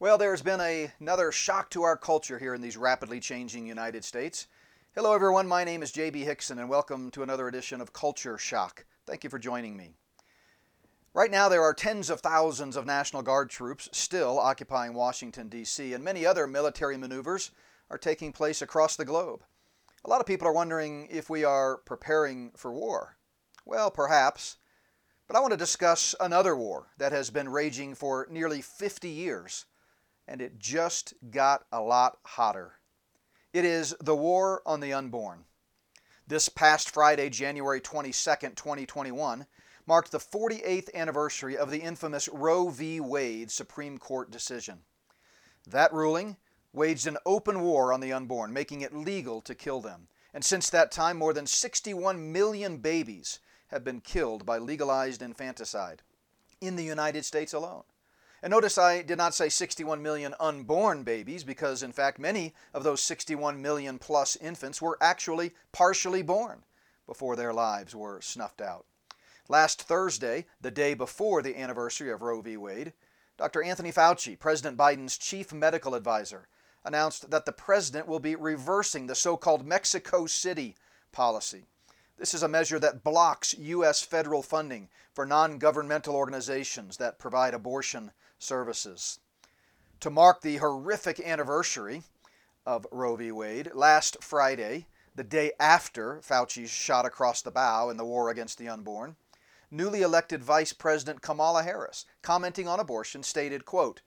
Well, there's been a, another shock to our culture here in these rapidly changing United States. Hello, everyone. My name is J.B. Hixson, and welcome to another edition of Culture Shock. Thank you for joining me. Right now, there are tens of thousands of National Guard troops still occupying Washington, D.C., and many other military maneuvers are taking place across the globe. A lot of people are wondering if we are preparing for war. Well, perhaps. But I want to discuss another war that has been raging for nearly 50 years and it just got a lot hotter. It is the war on the unborn. This past Friday, January 22, 2021, marked the 48th anniversary of the infamous Roe v. Wade Supreme Court decision. That ruling waged an open war on the unborn, making it legal to kill them. And since that time, more than 61 million babies have been killed by legalized infanticide in the United States alone. And notice I did not say 61 million unborn babies because, in fact, many of those 61 million plus infants were actually partially born before their lives were snuffed out. Last Thursday, the day before the anniversary of Roe v. Wade, Dr. Anthony Fauci, President Biden's chief medical advisor, announced that the president will be reversing the so called Mexico City policy. This is a measure that blocks U.S. federal funding for non governmental organizations that provide abortion services. To mark the horrific anniversary of Roe v. Wade, last Friday, the day after Fauci's shot across the bow in the war against the unborn, newly elected Vice President Kamala Harris, commenting on abortion, stated, quote,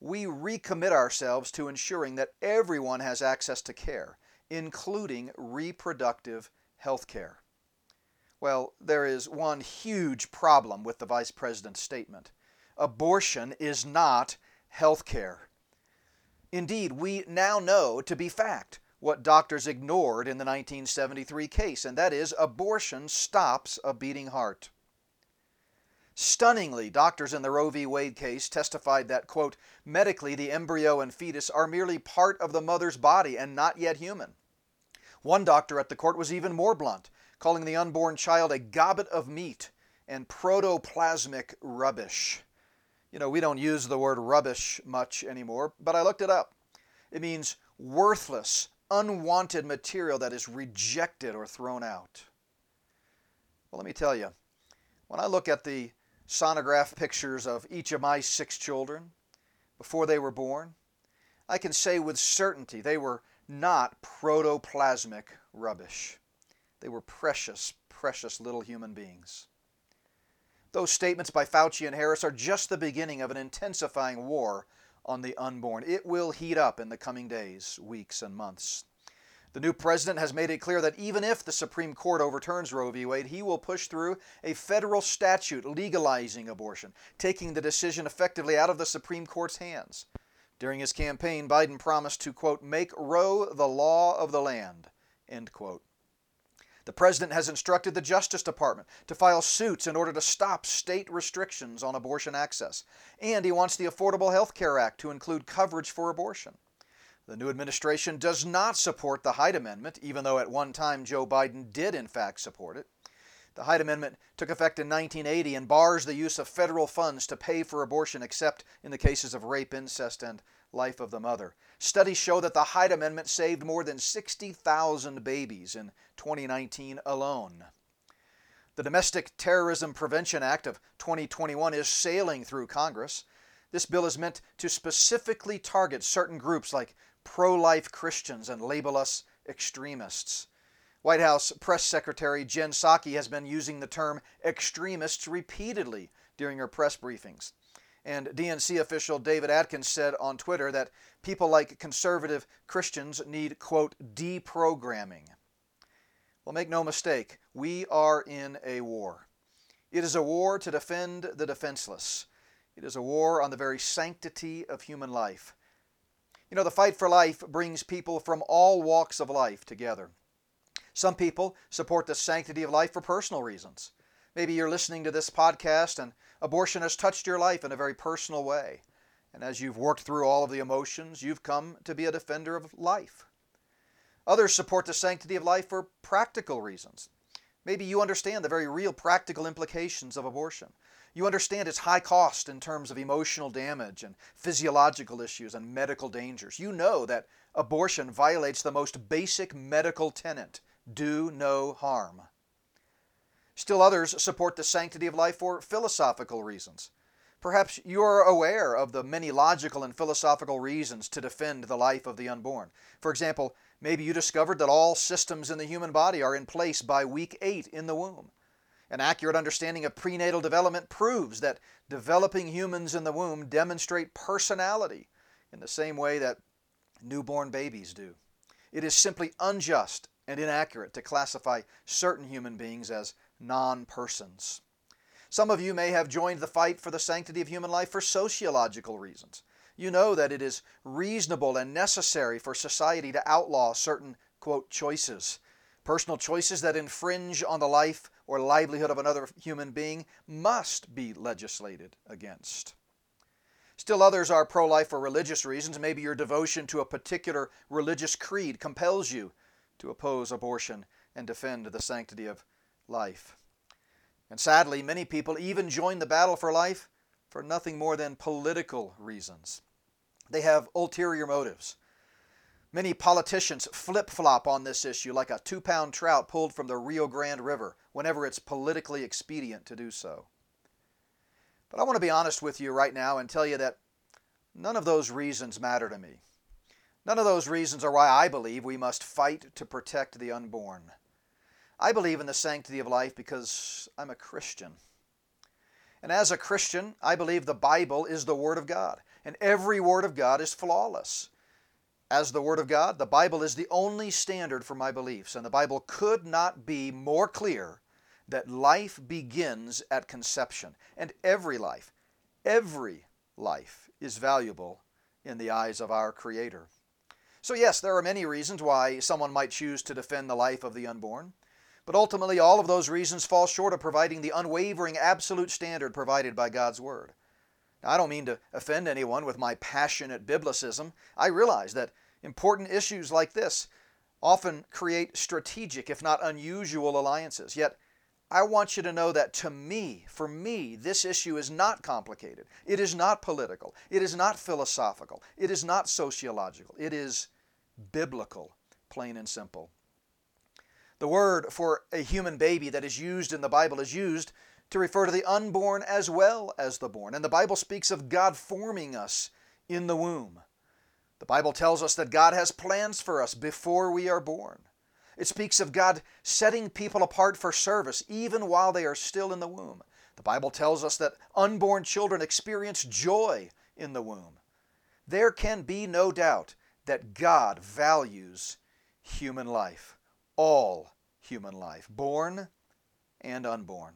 we recommit ourselves to ensuring that everyone has access to care, including reproductive health care. Well, there is one huge problem with the Vice President's statement abortion is not health care. Indeed, we now know to be fact what doctors ignored in the 1973 case, and that is abortion stops a beating heart. Stunningly, doctors in the Roe v. Wade case testified that, quote, medically the embryo and fetus are merely part of the mother's body and not yet human. One doctor at the court was even more blunt, calling the unborn child a gobbet of meat and protoplasmic rubbish. You know, we don't use the word rubbish much anymore, but I looked it up. It means worthless, unwanted material that is rejected or thrown out. Well, let me tell you, when I look at the sonograph pictures of each of my six children before they were born, I can say with certainty they were not protoplasmic rubbish. They were precious, precious little human beings. Those statements by Fauci and Harris are just the beginning of an intensifying war on the unborn. It will heat up in the coming days, weeks, and months. The new president has made it clear that even if the Supreme Court overturns Roe v. Wade, he will push through a federal statute legalizing abortion, taking the decision effectively out of the Supreme Court's hands. During his campaign, Biden promised to, quote, make Roe the law of the land, end quote. The president has instructed the Justice Department to file suits in order to stop state restrictions on abortion access. And he wants the Affordable Health Care Act to include coverage for abortion. The new administration does not support the Hyde Amendment, even though at one time Joe Biden did in fact support it. The Hyde Amendment took effect in 1980 and bars the use of federal funds to pay for abortion except in the cases of rape, incest, and life of the mother. Studies show that the Hyde Amendment saved more than 60,000 babies in 2019 alone. The Domestic Terrorism Prevention Act of 2021 is sailing through Congress. This bill is meant to specifically target certain groups like pro life Christians and label us extremists. White House Press Secretary Jen Psaki has been using the term extremists repeatedly during her press briefings. And DNC official David Atkins said on Twitter that people like conservative Christians need, quote, deprogramming. Well, make no mistake, we are in a war. It is a war to defend the defenseless. It is a war on the very sanctity of human life. You know, the fight for life brings people from all walks of life together. Some people support the sanctity of life for personal reasons. Maybe you're listening to this podcast and abortion has touched your life in a very personal way. And as you've worked through all of the emotions, you've come to be a defender of life. Others support the sanctity of life for practical reasons. Maybe you understand the very real practical implications of abortion. You understand its high cost in terms of emotional damage and physiological issues and medical dangers. You know that abortion violates the most basic medical tenet do no harm. Still others support the sanctity of life for philosophical reasons. Perhaps you are aware of the many logical and philosophical reasons to defend the life of the unborn. For example, maybe you discovered that all systems in the human body are in place by week 8 in the womb. An accurate understanding of prenatal development proves that developing humans in the womb demonstrate personality in the same way that newborn babies do. It is simply unjust and inaccurate to classify certain human beings as non persons. Some of you may have joined the fight for the sanctity of human life for sociological reasons. You know that it is reasonable and necessary for society to outlaw certain, quote, choices. Personal choices that infringe on the life or livelihood of another human being must be legislated against. Still others are pro life for religious reasons. Maybe your devotion to a particular religious creed compels you to oppose abortion and defend the sanctity of life. And sadly, many people even join the battle for life for nothing more than political reasons. They have ulterior motives. Many politicians flip flop on this issue like a two pound trout pulled from the Rio Grande River whenever it's politically expedient to do so. But I want to be honest with you right now and tell you that none of those reasons matter to me. None of those reasons are why I believe we must fight to protect the unborn. I believe in the sanctity of life because I'm a Christian. And as a Christian, I believe the Bible is the Word of God, and every Word of God is flawless. As the Word of God, the Bible is the only standard for my beliefs, and the Bible could not be more clear that life begins at conception, and every life, every life is valuable in the eyes of our Creator. So, yes, there are many reasons why someone might choose to defend the life of the unborn. But ultimately, all of those reasons fall short of providing the unwavering absolute standard provided by God's Word. Now, I don't mean to offend anyone with my passionate biblicism. I realize that important issues like this often create strategic, if not unusual, alliances. Yet, I want you to know that to me, for me, this issue is not complicated. It is not political. It is not philosophical. It is not sociological. It is biblical, plain and simple. The word for a human baby that is used in the Bible is used to refer to the unborn as well as the born. And the Bible speaks of God forming us in the womb. The Bible tells us that God has plans for us before we are born. It speaks of God setting people apart for service even while they are still in the womb. The Bible tells us that unborn children experience joy in the womb. There can be no doubt that God values human life all human life, born and unborn.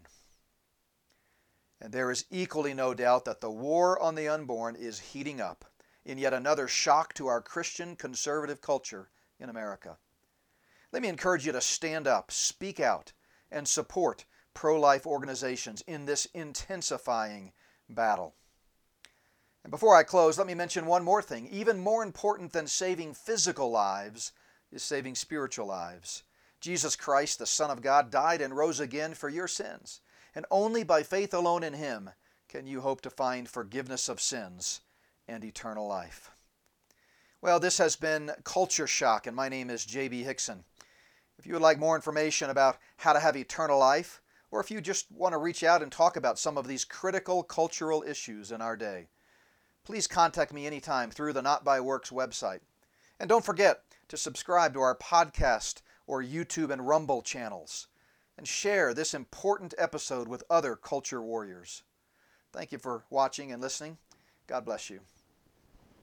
And there is equally no doubt that the war on the unborn is heating up in yet another shock to our Christian conservative culture in America. Let me encourage you to stand up, speak out, and support pro life organizations in this intensifying battle. And before I close, let me mention one more thing. Even more important than saving physical lives is saving spiritual lives. Jesus Christ, the Son of God, died and rose again for your sins. And only by faith alone in Him can you hope to find forgiveness of sins and eternal life. Well, this has been Culture Shock, and my name is J.B. Hixson. If you would like more information about how to have eternal life, or if you just want to reach out and talk about some of these critical cultural issues in our day, please contact me anytime through the Not by Works website. And don't forget to subscribe to our podcast or YouTube and Rumble channels, and share this important episode with other culture warriors. Thank you for watching and listening. God bless you.